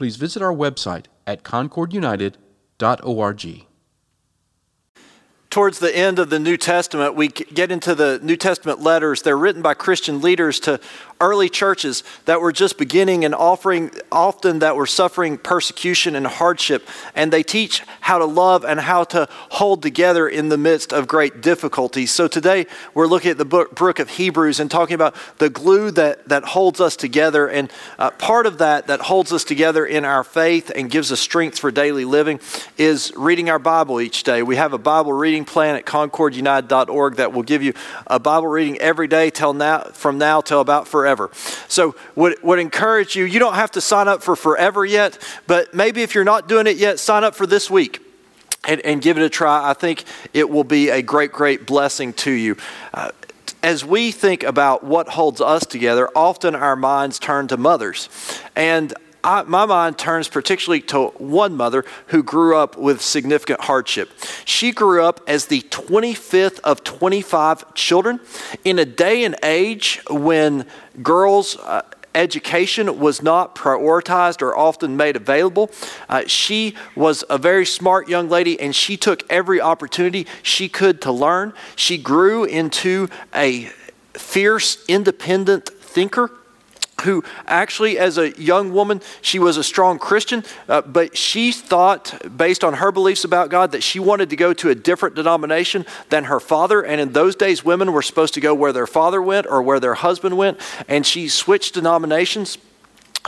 please visit our website at concordunited.org towards the end of the New Testament, we get into the New Testament letters. They're written by Christian leaders to early churches that were just beginning and offering, often that were suffering persecution and hardship. And they teach how to love and how to hold together in the midst of great difficulties. So today we're looking at the book, book of Hebrews and talking about the glue that, that holds us together. And uh, part of that that holds us together in our faith and gives us strength for daily living is reading our Bible each day. We have a Bible reading plan at concordunited.org that will give you a Bible reading every day till now, from now till about forever. So, would, would encourage you, you don't have to sign up for forever yet, but maybe if you're not doing it yet, sign up for this week. And, and give it a try. I think it will be a great, great blessing to you. Uh, as we think about what holds us together, often our minds turn to mothers. And I, my mind turns particularly to one mother who grew up with significant hardship. She grew up as the 25th of 25 children in a day and age when girls' uh, education was not prioritized or often made available. Uh, she was a very smart young lady and she took every opportunity she could to learn. She grew into a fierce, independent thinker who actually, as a young woman, she was a strong Christian, uh, but she thought, based on her beliefs about God, that she wanted to go to a different denomination than her father. And in those days, women were supposed to go where their father went or where their husband went. And she switched denominations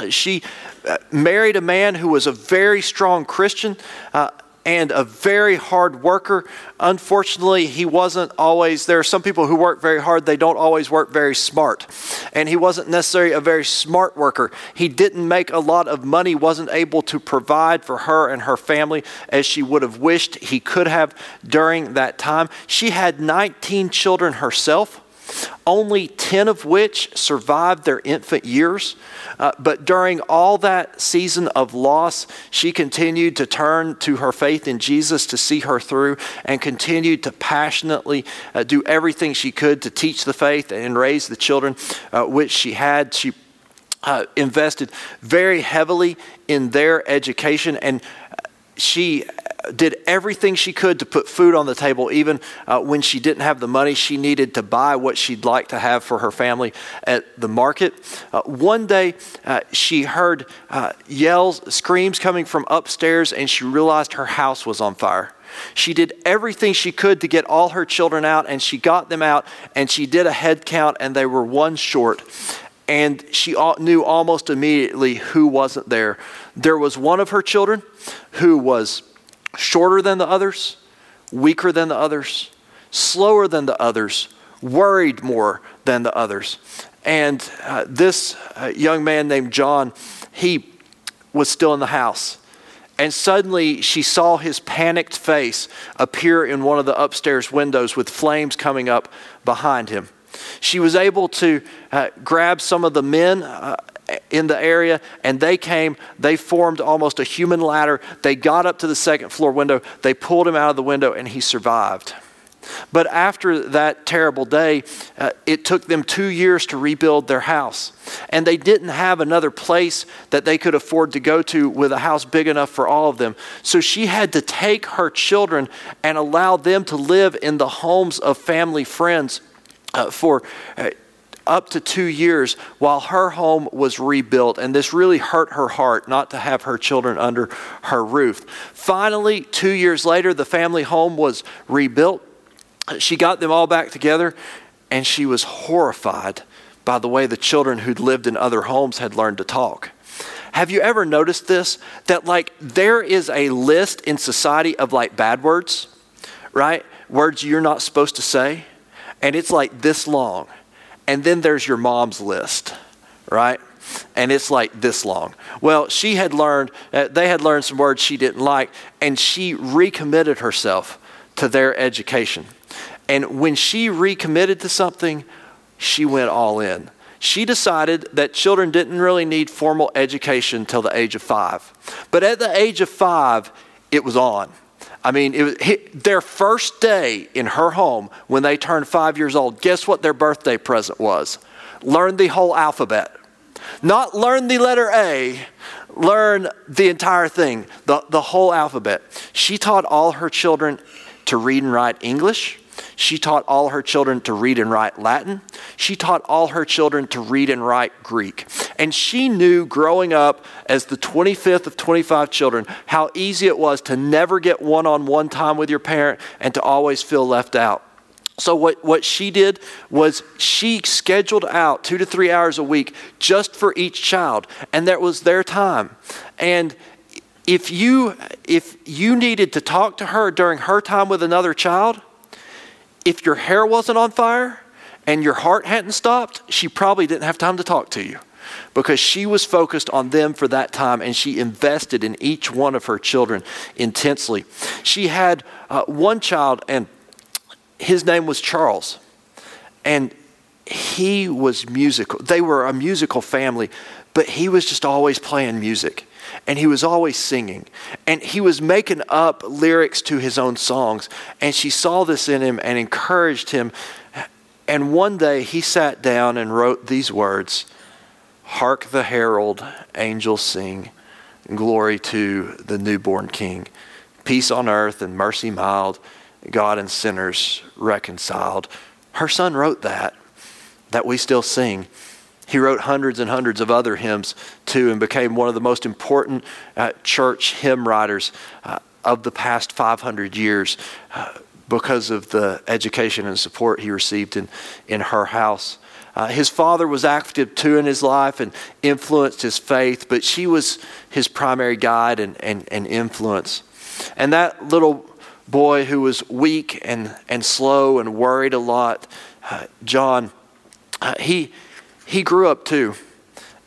she uh, married a man who was a very strong Christian. Uh, and a very hard worker. Unfortunately, he wasn't always, there are some people who work very hard, they don't always work very smart. And he wasn't necessarily a very smart worker. He didn't make a lot of money, wasn't able to provide for her and her family as she would have wished he could have during that time. She had 19 children herself only 10 of which survived their infant years. Uh, but during all that season of loss, she continued to turn to her faith in Jesus to see her through and continued to passionately uh, do everything she could to teach the faith and raise the children uh, which she had. She uh, invested very heavily in their education and she did everything she could to put food on the table, even uh, when she didn't have the money she needed to buy what she'd like to have for her family at the market. Uh, one day, uh, she heard uh, yells, screams coming from upstairs, and she realized her house was on fire. She did everything she could to get all her children out, and she got them out, and she did a head count, and they were one short. And she knew almost immediately who wasn't there. There was one of her children who was shorter than the others, weaker than the others, slower than the others, worried more than the others. And uh, this uh, young man named John, he was still in the house. And suddenly she saw his panicked face appear in one of the upstairs windows with flames coming up behind him. She was able to uh, grab some of the men uh, in the area and they came they formed almost a human ladder. They got up to the second floor window they pulled him out of the window and he survived. But after that terrible day uh, it took them two years to rebuild their house. And they didn't have another place that they could afford to go to with a house big enough for all of them. So she had to take her children and allow them to live in the homes of family friends uh, for uh, up to two years while her home was rebuilt. And this really hurt her heart not to have her children under her roof. Finally, two years later, the family home was rebuilt. She got them all back together, and she was horrified by the way the children who'd lived in other homes had learned to talk. Have you ever noticed this? That, like, there is a list in society of like bad words, right? Words you're not supposed to say. And it's like this long and then there's your mom's list, right? and it's like this long. Well, she had learned, uh, they had learned some words she didn't like, and she recommitted herself to their education. And when she recommitted to something, she went all in. She decided that children didn't really need formal education till the age of five. But at the age of five, it was on. I mean, it was their first day in her home when they turned five years old. Guess what their birthday present was? Learn the whole alphabet. Not learn the letter A, learn the entire thing, the, the whole alphabet. She taught all her children to read and write English. She taught all her children to read and write Latin. She taught all her children to read and write Greek. And she knew growing up as the 25th of 25 children how easy it was to never get one on one time with your parent and to always feel left out. So, what, what she did was she scheduled out two to three hours a week just for each child, and that was their time. And if you, if you needed to talk to her during her time with another child, if your hair wasn't on fire and your heart hadn't stopped, she probably didn't have time to talk to you because she was focused on them for that time and she invested in each one of her children intensely. She had uh, one child, and his name was Charles. And he was musical. They were a musical family, but he was just always playing music and he was always singing. And he was making up lyrics to his own songs and she saw this in him and encouraged him. And one day he sat down and wrote these words hark the herald angels sing glory to the newborn king. Peace on earth and mercy mild god and sinners reconciled. Her son wrote that that we still sing he wrote hundreds and hundreds of other hymns too and became one of the most important uh, church hymn writers uh, of the past 500 years uh, because of the education and support he received in, in her house. Uh, his father was active too in his life and influenced his faith, but she was his primary guide and, and, and influence. And that little boy who was weak and, and slow and worried a lot, uh, John, uh, he, he grew up too.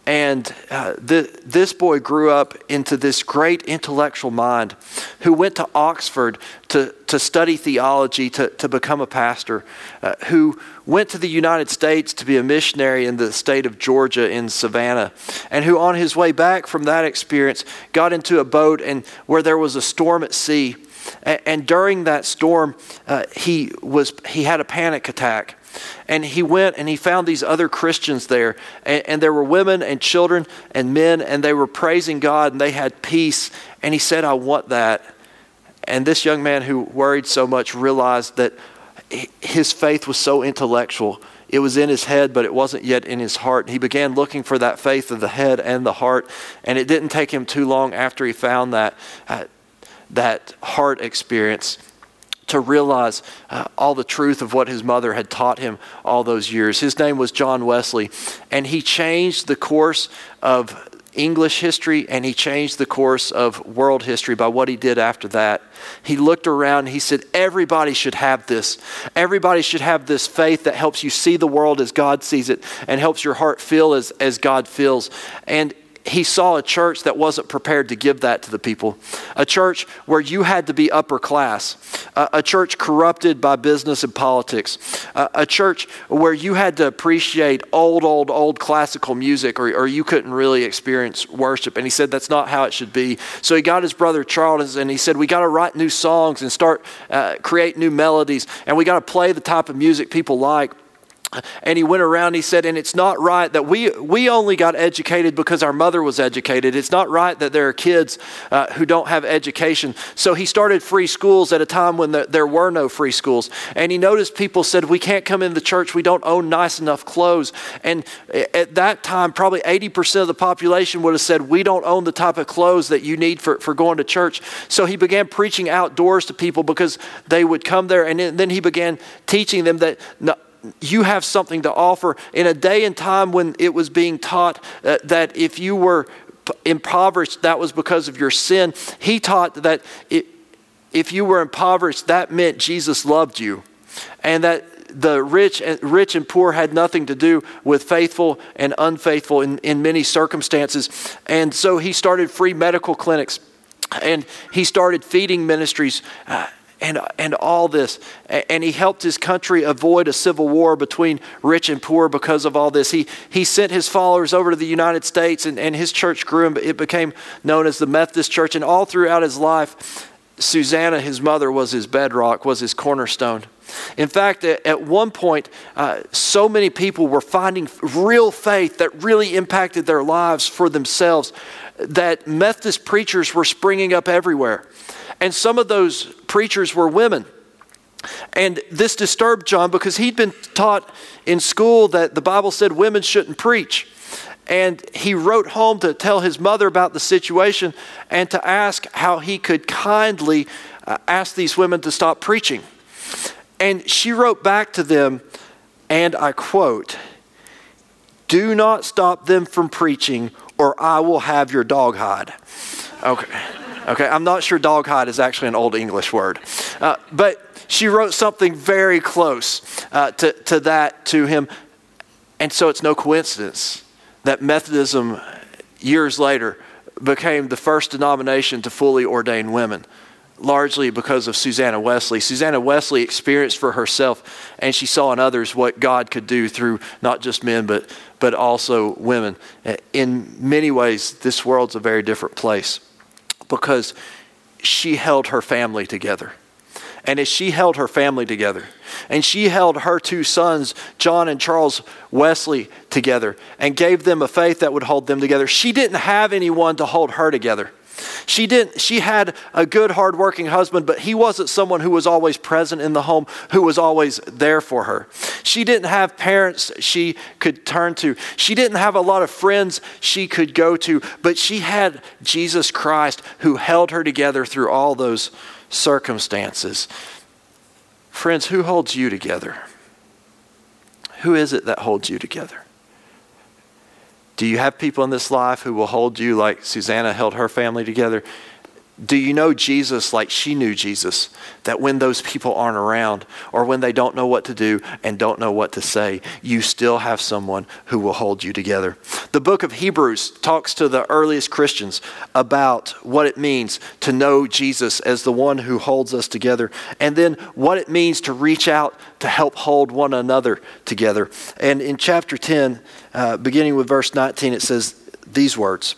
And uh, the, this boy grew up into this great intellectual mind who went to Oxford to, to study theology, to, to become a pastor, uh, who went to the United States to be a missionary in the state of Georgia in Savannah, and who on his way back from that experience got into a boat and where there was a storm at sea. And, and during that storm, uh, he, was, he had a panic attack and he went and he found these other Christians there. And, and, there were women and children and men, and they were praising God and they had peace. And he said, I want that. And this young man who worried so much realized that his faith was so intellectual. It was in his head, but it wasn't yet in his heart. He began looking for that faith of the head and the heart. And it didn't take him too long after he found that, uh, that heart experience to realize uh, all the truth of what his mother had taught him all those years. His name was John Wesley, and he changed the course of English history and he changed the course of world history by what he did after that. He looked around he said, Everybody should have this. Everybody should have this faith that helps you see the world as God sees it and helps your heart feel as, as God feels. And he saw a church that wasn't prepared to give that to the people. A church where you had to be upper class. A, a church corrupted by business and politics. A, a, church where you had to appreciate old, old, old classical music or, or you couldn't really experience worship. And he said that's not how it should be. So he got his brother Charles and he said, We got to write new songs and start uh, create new melodies. And we got to play the type of music people like and he went around he said and it's not right that we we only got educated because our mother was educated. It's not right that there are kids uh, who don't have education. So he started free schools at a time when the, there were no free schools. And he noticed people said we can't come in the church. We don't own nice enough clothes. And at that time probably 80% of the population would have said we don't own the type of clothes that you need for, for going to church. So he began preaching outdoors to people because they would come there. And then he began teaching them that you have something to offer in a day and time when it was being taught uh, that if you were impoverished, that was because of your sin. He taught that if you were impoverished, that meant Jesus loved you. And that the rich and, rich and poor had nothing to do with faithful and unfaithful in, in many circumstances. And so he started free medical clinics and he started feeding ministries. Uh, and, and all this. And he helped his country avoid a civil war between rich and poor because of all this. He, he sent his followers over to the United States, and, and his church grew, and it became known as the Methodist Church. And all throughout his life, Susanna, his mother, was his bedrock, was his cornerstone. In fact, at one point, uh, so many people were finding real faith that really impacted their lives for themselves that Methodist preachers were springing up everywhere. And some of those preachers were women. And this disturbed John because he'd been taught in school that the Bible said women shouldn't preach. And he wrote home to tell his mother about the situation and to ask how he could kindly uh, ask these women to stop preaching. And she wrote back to them, and I quote, Do not stop them from preaching, or I will have your dog hide. Okay. Okay, I'm not sure dog hide is actually an old English word. Uh, but she wrote something very close uh, to, to that to him. And so it's no coincidence that Methodism, years later, became the first denomination to fully ordain women largely because of Susanna Wesley. Susanna Wesley experienced for herself and she saw in others what God could do through not just men but but also women. In many ways this world's a very different place because she held her family together. And as she held her family together, and she held her two sons, John and Charles Wesley, together, and gave them a faith that would hold them together, she didn't have anyone to hold her together. She didn't she had a good hardworking husband, but he wasn't someone who was always present in the home, who was always there for her. She didn't have parents she could turn to. She didn't have a lot of friends she could go to, but she had Jesus Christ who held her together through all those circumstances. Friends, who holds you together? Who is it that holds you together? Do you have people in this life who will hold you like Susanna held her family together? Do you know Jesus like she knew Jesus? That when those people aren't around or when they don't know what to do and don't know what to say, you still have someone who will hold you together. The book of Hebrews talks to the earliest Christians about what it means to know Jesus as the one who holds us together and then what it means to reach out to help hold one another together. And in chapter 10, uh, beginning with verse 19, it says these words.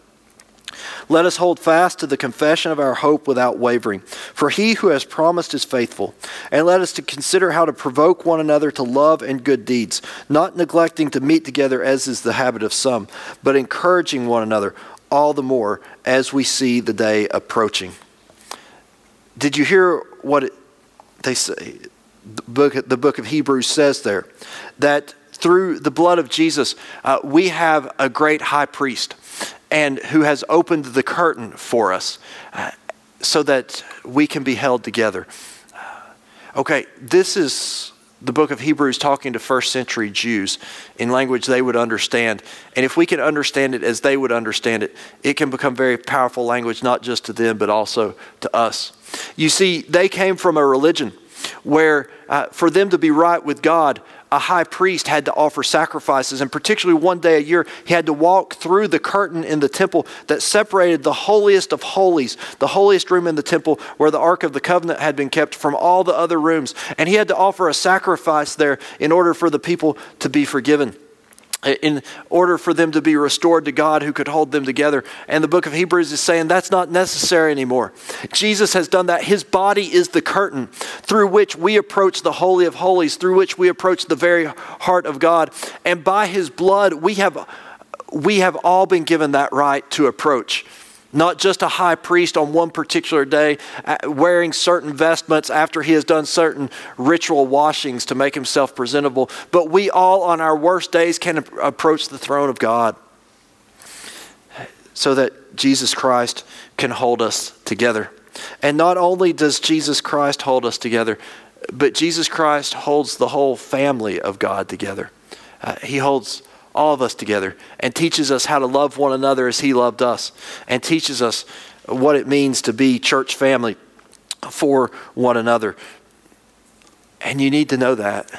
Let us hold fast to the confession of our hope without wavering, for he who has promised is faithful. And let us to consider how to provoke one another to love and good deeds, not neglecting to meet together as is the habit of some, but encouraging one another all the more as we see the day approaching. Did you hear what it, they say? The book, the book of Hebrews says there that through the blood of Jesus, uh, we have a great high priest and who has opened the curtain for us uh, so that we can be held together. Uh, okay, this is the book of Hebrews talking to first century Jews in language they would understand. And if we can understand it as they would understand it, it can become very powerful language, not just to them, but also to us. You see, they came from a religion where uh, for them to be right with God, a high priest had to offer sacrifices, and particularly one day a year, he had to walk through the curtain in the temple that separated the holiest of holies, the holiest room in the temple where the Ark of the Covenant had been kept, from all the other rooms. And he had to offer a sacrifice there in order for the people to be forgiven in order for them to be restored to God who could hold them together. And the book of Hebrews is saying that's not necessary anymore. Jesus has done that. His body is the curtain through which we approach the Holy of Holies, through which we approach the very heart of God. And by his blood, we have, we have all been given that right to approach not just a high priest on one particular day uh, wearing certain vestments after he has done certain ritual washings to make himself presentable, but we all on our worst days can approach the throne of God. so that Jesus Christ can hold us together. And not only does Jesus Christ hold us together, but Jesus Christ holds the whole family of God together. Uh, he holds all of us together and teaches us how to love one another as He loved us and teaches us what it means to be church family for one another. And you need to know that.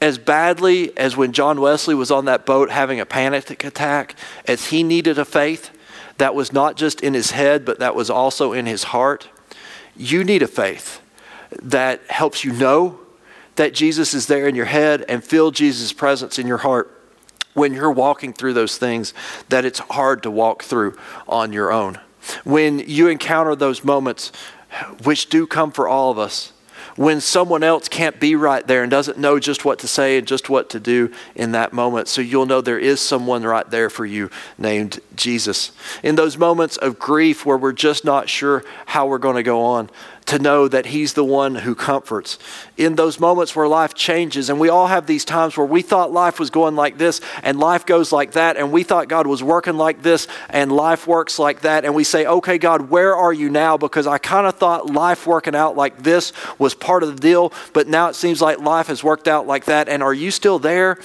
As badly as when John Wesley was on that boat having a panic attack, as he needed a faith that was not just in his head, but that was also in his heart, you need a faith that helps you know that Jesus is there in your head and feel Jesus' presence in your heart when you're walking through those things that it's hard to walk through on your own. When you encounter those moments, which do come for all of us, when someone else can't be right there and doesn't know just what to say and just what to do in that moment. So you'll know there is someone right there for you named Jesus. In those moments of grief where we're just not sure how we're going to go on, to know that He's the one who comforts. In those moments where life changes, and we all have these times where we thought life was going like this and life goes like that, and we thought God was working like this and life works like that, and we say, Okay, God, where are you now? Because I kind of thought life working out like this was part of the deal, but now it seems like life has worked out like that, and are you still there?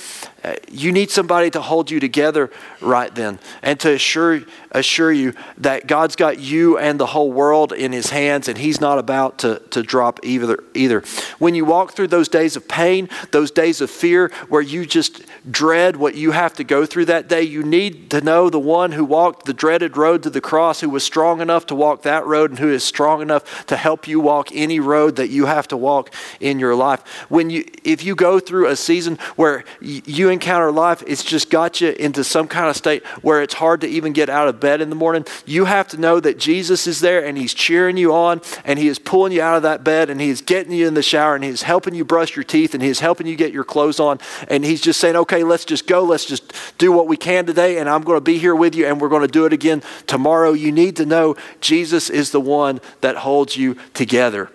You need somebody to hold you together right then and to assure, assure you that God's got you and the whole world in His hands and He's not about to, to drop either, either. When you walk through those days of pain, those days of fear where you just dread what you have to go through that day, you need to know the one who walked the dreaded road to the cross, who was strong enough to walk that road and who is strong enough to help you walk any road that you have to walk in your life. When you, if you go through a season where you encounter life, it's just got you into some kind of state where it's hard to even get out of bed in the morning, you have to know that Jesus is there and He's cheering you on and He is pulling you out of that bed and He is getting you in the shower and He's helping you brush your teeth and He's helping you get your clothes on and He's just saying, okay, let's just go. Let's just do what we can today and I'm going to be here with you and we're going to do it again tomorrow. You need to know Jesus is the one that holds you together.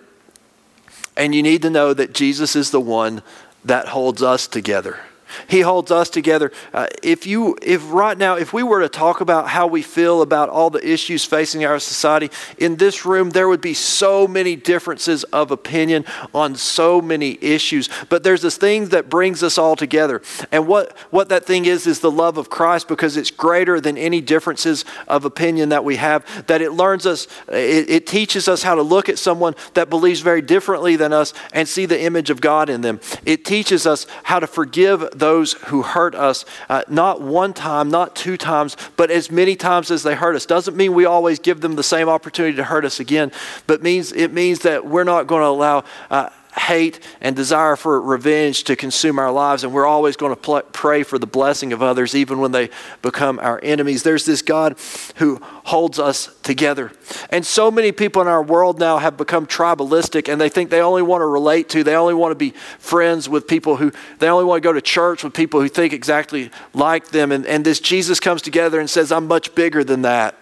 And you need to know that Jesus is the one that holds us together. He holds us together. Uh, if you, if right now, if we were to talk about how we feel about all the issues facing our society in this room, there would be so many differences of opinion on so many issues. But there's this thing that brings us all together, and what what that thing is is the love of Christ because it's greater than any differences of opinion that we have. That it learns us, it, it teaches us how to look at someone that believes very differently than us and see the image of God in them. It teaches us how to forgive those who hurt us, uh, not one time, not two times, but as many times as they hurt us. Doesn't mean we always give them the same opportunity to hurt us again, but means it means that we're not going to allow. Uh, hate and desire for revenge to consume our lives, and we're always going to pl- pray for the blessing of others, even when they become our enemies. There's this God who holds us together. And so many people in our world now have become tribalistic, and they think they only want to relate to, they only want to be friends with people who, they only want to go to church with people who think exactly like them. And, and this Jesus comes together and says, I'm much bigger than that.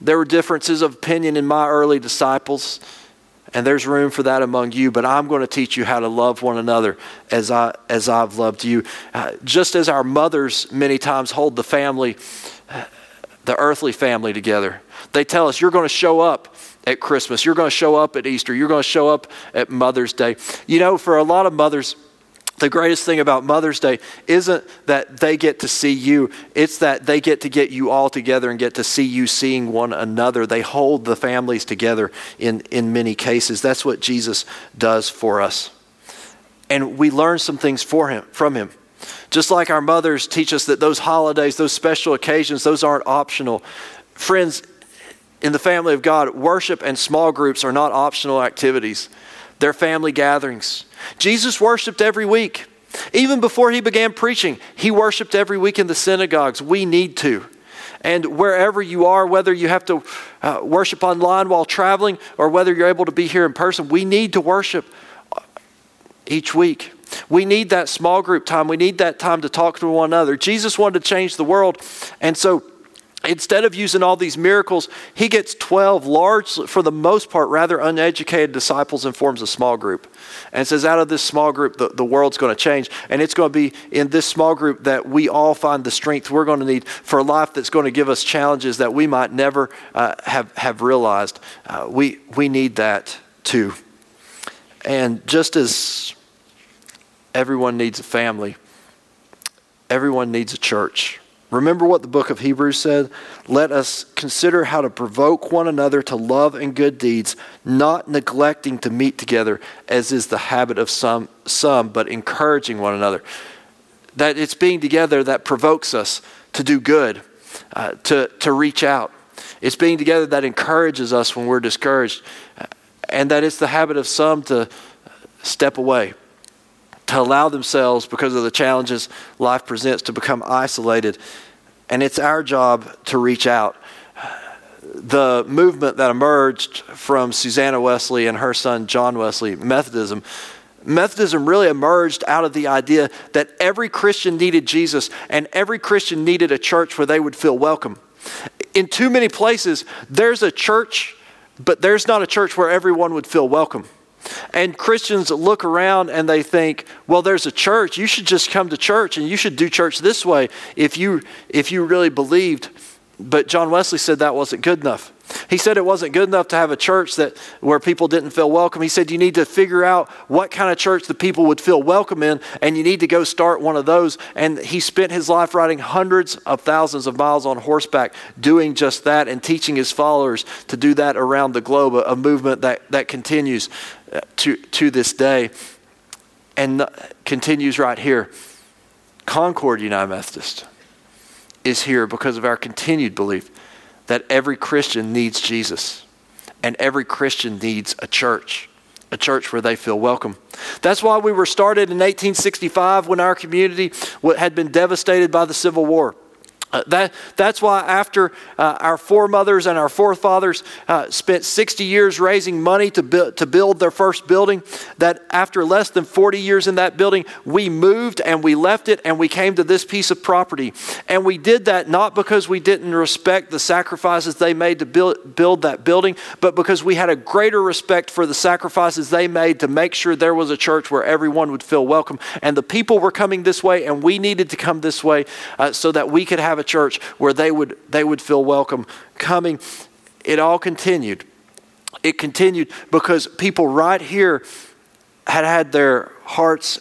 There were differences of opinion in my early disciples. And there's room for that among you, but I'm going to teach you how to love one another as, I, as I've loved you. Uh, just as our mothers many times hold the family, the earthly family together. They tell us, you're going to show up at Christmas, you're going to show up at Easter, you're going to show up at Mother's Day. You know, for a lot of mothers, the greatest thing about Mother's Day isn't that they get to see you, it's that they get to get you all together and get to see you seeing one another. They hold the families together in, in many cases. That's what Jesus does for us. And we learn some things for him, from him. Just like our mothers teach us that those holidays, those special occasions, those aren't optional. Friends, in the family of God, worship and small groups are not optional activities. They're family gatherings. Jesus worshiped every week. Even before he began preaching, he worshiped every week in the synagogues. We need to. And wherever you are, whether you have to uh, worship online while traveling or whether you're able to be here in person, we need to worship each week. We need that small group time. We need that time to talk to one another. Jesus wanted to change the world. And so instead of using all these miracles, he gets 12 large, for the most part, rather uneducated disciples and forms a small group. And says, out of this small group, the, the world's going to change. And it's going to be in this small group that we all find the strength we're going to need for a life that's going to give us challenges that we might never uh, have, have realized. Uh, we, we need that too. And just as everyone needs a family, everyone needs a church. Remember what the book of Hebrews said? Let us consider how to provoke one another to love and good deeds, not neglecting to meet together, as is the habit of some, some but encouraging one another. That it's being together that provokes us to do good, uh, to, to reach out. It's being together that encourages us when we're discouraged, and that it's the habit of some to step away to allow themselves, because of the challenges life presents, to become isolated. And it's our job to reach out. The movement that emerged from Susanna Wesley and her son John Wesley, Methodism, Methodism really emerged out of the idea that every Christian needed Jesus and every Christian needed a church where they would feel welcome. In too many places, there's a church, but there's not a church where everyone would feel welcome. And Christians look around and they think, well, there's a church. You should just come to church and you should do church this way if you, if you really believed. But John Wesley said that wasn't good enough. He said it wasn't good enough to have a church that where people didn't feel welcome. He said you need to figure out what kind of church the people would feel welcome in, and you need to go start one of those. And he spent his life riding hundreds of thousands of miles on horseback doing just that and teaching his followers to do that around the globe, a, movement that, that continues to, to this day and continues right here. Concord United Methodist is here because of our continued belief that every Christian needs Jesus and every Christian needs a church, a church where they feel welcome. That's why we were started in 1865 when our community had been devastated by the Civil War. Uh, that, that's why, after uh, our foremothers and our forefathers uh, spent 60 years raising money to, bu- to build their first building, that after less than 40 years in that building, we moved and we left it and we came to this piece of property. And we did that not because we didn't respect the sacrifices they made to build, build that building, but because we had a greater respect for the sacrifices they made to make sure there was a church where everyone would feel welcome. And the people were coming this way, and we needed to come this way uh, so that we could have have a church where they would, they would feel welcome coming. It all continued. It continued because people right here had had their hearts,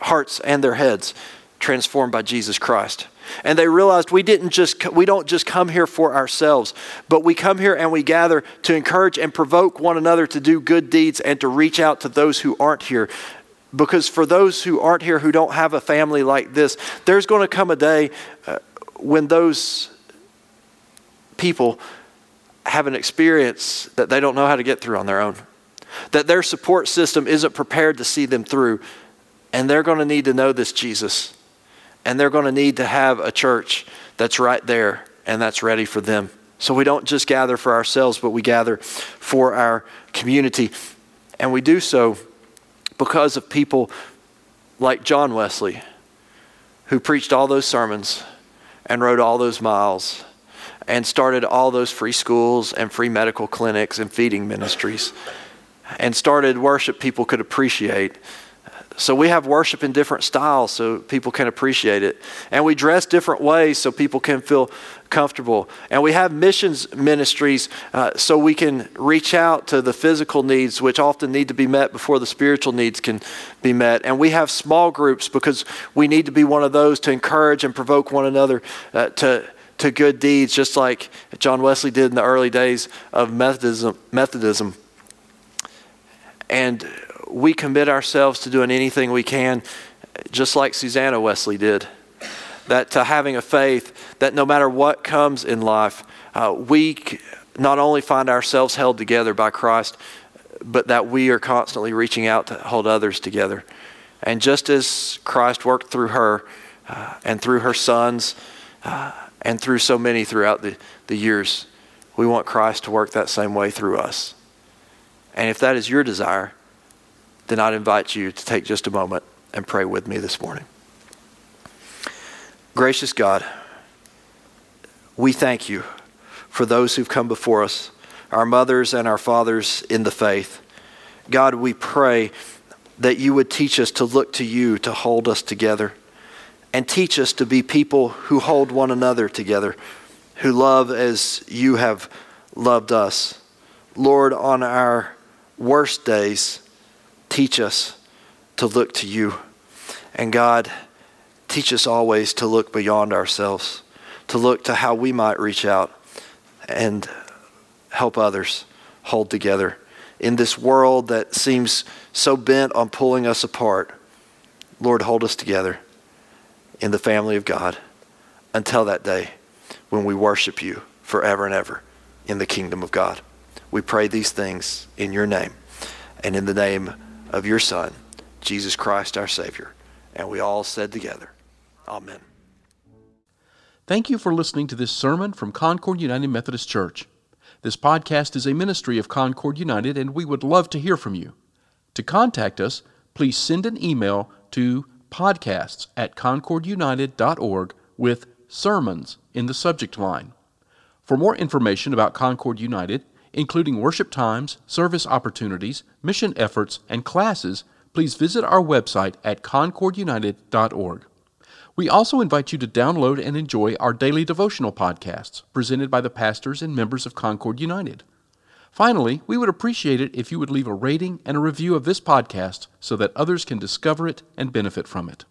hearts and their heads transformed by Jesus Christ. And they realized we didn't just we don't just come here for ourselves, but we come here and we gather to encourage and provoke one another to do good deeds and to reach out to those who aren't here because for those who aren't here who don't have a family like this there's going to come a day uh, when those people have an experience that they don't know how to get through on their own, that their support system isn't prepared to see them through, and they're going to need to know this Jesus, and they're going to need to have a church that's right there and that's ready for them. So we don't just gather for ourselves, but we gather for our community. And we do so because of people like John Wesley, who preached all those sermons and rode all those miles and started all those free schools and free medical clinics and feeding ministries and started worship people could appreciate. So we have worship in different styles so people can appreciate it. And we dress different ways so people can feel comfortable. And we have missions ministries uh, so we can reach out to the physical needs, which often need to be met before the spiritual needs can be met. And we have small groups because we need to be one of those to encourage and provoke one another uh, to to good deeds, just like John Wesley did in the early days of Methodism. Methodism. And we commit ourselves to doing anything we can, just like Susanna Wesley did. That to having a faith that no matter what comes in life, uh, we not only find ourselves held together by Christ, but that we are constantly reaching out to hold others together. And just as Christ worked through her uh, and through her sons uh, and through so many throughout the, the years, we want Christ to work that same way through us. And if that is your desire, then I'd invite you to take just a moment and pray with me this morning. Gracious God, we thank you for those who've come before us, our mothers and our fathers in the faith. God, we pray that you would teach us to look to you to hold us together and teach us to be people who hold one another together, who love as you have loved us. Lord, on our worst days, teach us to look to you. And God, teach us always to look beyond ourselves, to look to how we might reach out and help others hold together in this world that seems so bent on pulling us apart. Lord, hold us together in the family of God until that day when we worship you forever and ever in the kingdom of God. We pray these things in your name and in the name of your Son, Jesus Christ our Savior. And we all said together, Amen. Thank you for listening to this sermon from Concord United Methodist Church. This podcast is a ministry of Concord United, and we would love to hear from you. To contact us, please send an email to podcasts at concordunited.org with sermons in the subject line. For more information about Concord United, including worship times, service opportunities, mission efforts, and classes, please visit our website at concordunited.org. We also invite you to download and enjoy our daily devotional podcasts presented by the pastors and members of Concord United. Finally, we would appreciate it if you would leave a rating and a review of this podcast so that others can discover it and benefit from it.